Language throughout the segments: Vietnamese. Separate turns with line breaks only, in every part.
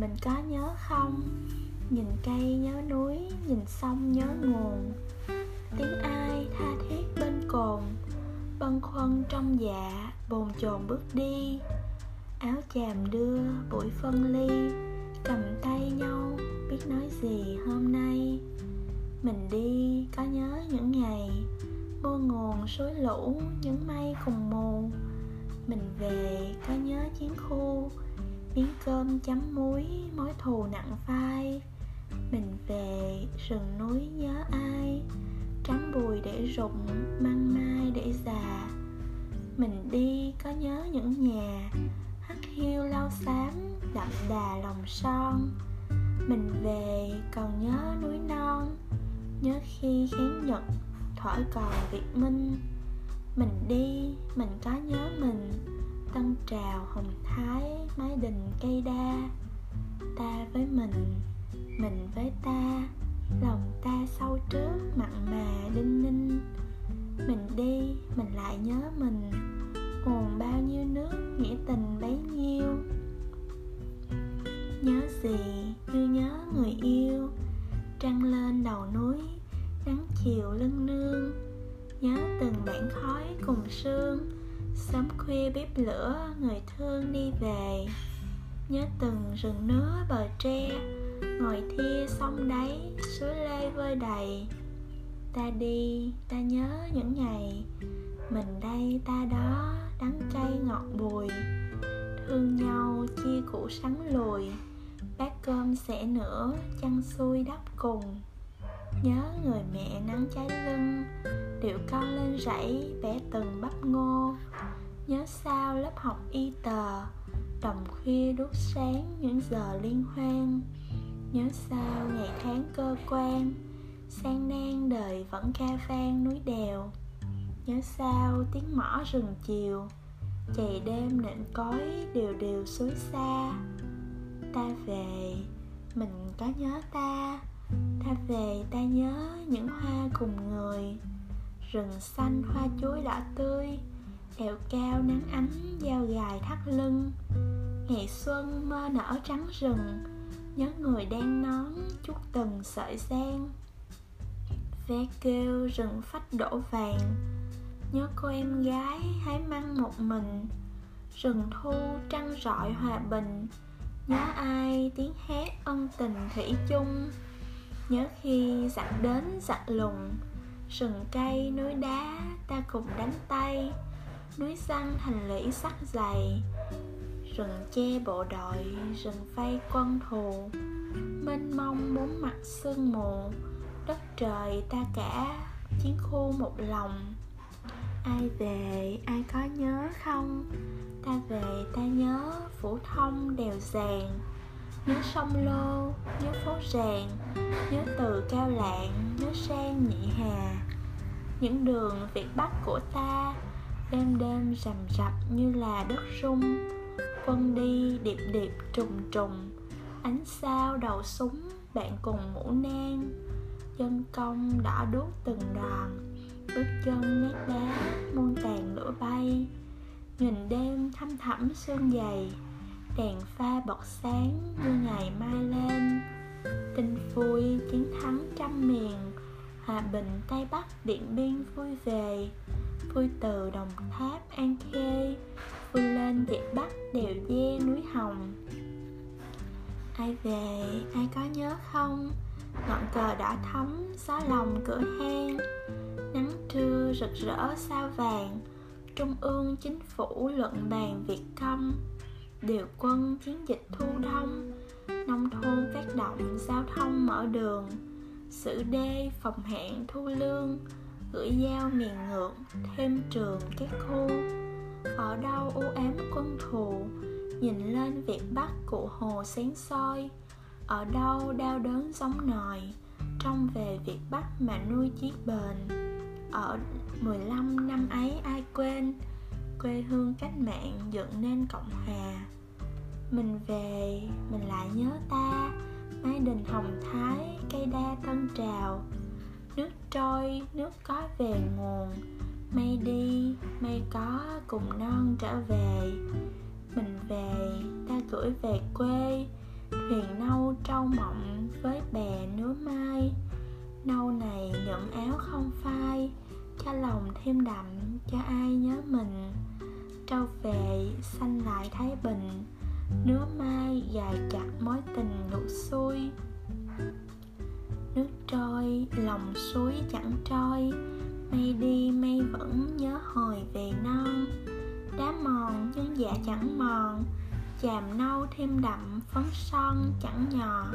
mình có nhớ không? Nhìn cây, nhớ núi, nhìn sông, nhớ nguồn. Tiếng ai tha thiết bên cồn? Bâng khuâng trong dạ bồn chồn bước đi. Áo chàm đưa, buổi phân ly. Cầm tay nhau, biết nói gì hôm nay? Mình đi, có nhớ những ngày mưa nguồn, suối lũ, những mây cùng mù. Mình về, có nhớ chiến khu miếng cơm chấm muối, mối thù nặng vai mình về rừng núi nhớ ai? Trắng bùi để rụng, măng mai để già. Mình đi có nhớ những nhà hắt hiu lau xám đậm đà lòng son. Mình về còn nhớ núi non, nhớ khi kháng nhật thổi còn việt minh. Mình đi, mình có nhớ mình tân trào, hồng thái, mái đình, cây đa. Ta với mình mình với ta. Lòng ta sâu trước, mặn mà, đinh ninh. Mình đi, mình lại nhớ mình. Còn bao nhiêu nước, nghĩa tình bấy nhiêu. Nhớ gì, như nhớ người yêu. Trăng lên đầu núi, nắng chiều lưng nương. Nhớ từng bản khói cùng sương sớm khuya bếp lửa, người thương đi về. Nhớ từng rừng nứa bờ tre, ngồi thia sông đáy, suối lê vơi đầy. Ta đi, ta nhớ những ngày mình đây, ta đó đắng cay ngọt bùi. Thương nhau chia củ sắn lùi, bát cơm sẻ nửa, chăn xuôi đắp cùng. Nhớ người mẹ nắng cháy lưng điệu con lên rẫy bẻ từng bắp ngô. Nhớ sao lớp học y tờ, đồng khuya đốt sáng những giờ liên hoan. Nhớ sao ngày tháng cơ quan, sang nan đời vẫn ca vang núi đèo. Nhớ sao tiếng mỏ rừng chiều chạy đêm nện cối đều đều suối xa. Ta về, mình có nhớ ta. Ta về, ta nhớ những hoa cùng người rừng xanh hoa chuối đỏ tươi, đèo cao nắng ánh dao gài thắt lưng. Ngày xuân mơ nở trắng rừng, nhớ người đang nón chút từng sợi gian ve kêu rừng phách đổ vàng, nhớ cô em gái hái măng một mình. Rừng thu trăng rọi hòa bình, nhớ ai tiếng hát ân tình thủy chung. Nhớ khi giặc đến giặc lùng rừng cây, núi đá, ta cùng đánh tay. Núi xanh thành lũy sắc dày. Rừng che bộ đội, rừng vây quân thù. Mênh mông bốn mặt sương mù. Đất trời ta cả chiến khu một lòng. Ai về, ai có nhớ không? Ta về, ta nhớ phủ thông đèo giàn nhớ sông lô, nhớ phố ràng, nhớ từ cao lạng, nhớ sang nhị hà. Những đường việt bắc của ta, đêm đêm rầm rập như là đất rung. Quân đi điệp điệp trùng trùng, ánh sao đầu súng, bạn cùng mũ nang. Dân công đỏ đuốc từng đoàn, bước chân nét đá, muôn tàn lửa bay. Nhìn đêm thăm thẳm sương dày đèn pha bọt sáng như ngày mai lên. Tin vui chiến thắng trăm miền. Hòa bình tây bắc điện biên vui về. Vui từ đồng tháp an khê. Vui lên việt bắc đèo dê núi hồng. Ai về, ai có nhớ không? Ngọn cờ đỏ thắm gió lòng cửa hang. Nắng trưa rực rỡ sao vàng. Trung ương chính phủ luận bàn việt công điều quân chiến dịch thu đông nông thôn phát động giao thông mở đường. Xử đê phòng hẹn thu lương, gửi giao miền ngược, thêm trường các khu. Ở đâu u ám quân thù, nhìn lên việt bắc cụ hồ sáng soi. Ở đâu đau đớn giống nòi trong về việt bắc mà nuôi chiếc bền. Ở 15 năm ấy ai quên quê hương cách mạng dựng nên cộng hòa. Mình về, mình lại nhớ ta, mái đình hồng thái, cây đa tân trào. Nước trôi, nước có về nguồn, mây đi, mây có cùng non trở về. Mình về, ta gửi về quê thuyền nâu trâu mộng với bè nứa mai. Nâu này nhuộm áo không phai cho lòng thêm đậm cho ai nhớ mình. Trâu về xanh lại thái bình nứa mai dài chặt mối tình lụt xuôi. Nước trôi, lòng suối chẳng trôi mây đi mây vẫn nhớ hồi về non. Đá mòn nhưng dạ chẳng mòn, chàm nâu thêm đậm phấn son chẳng nhò.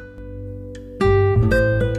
thank you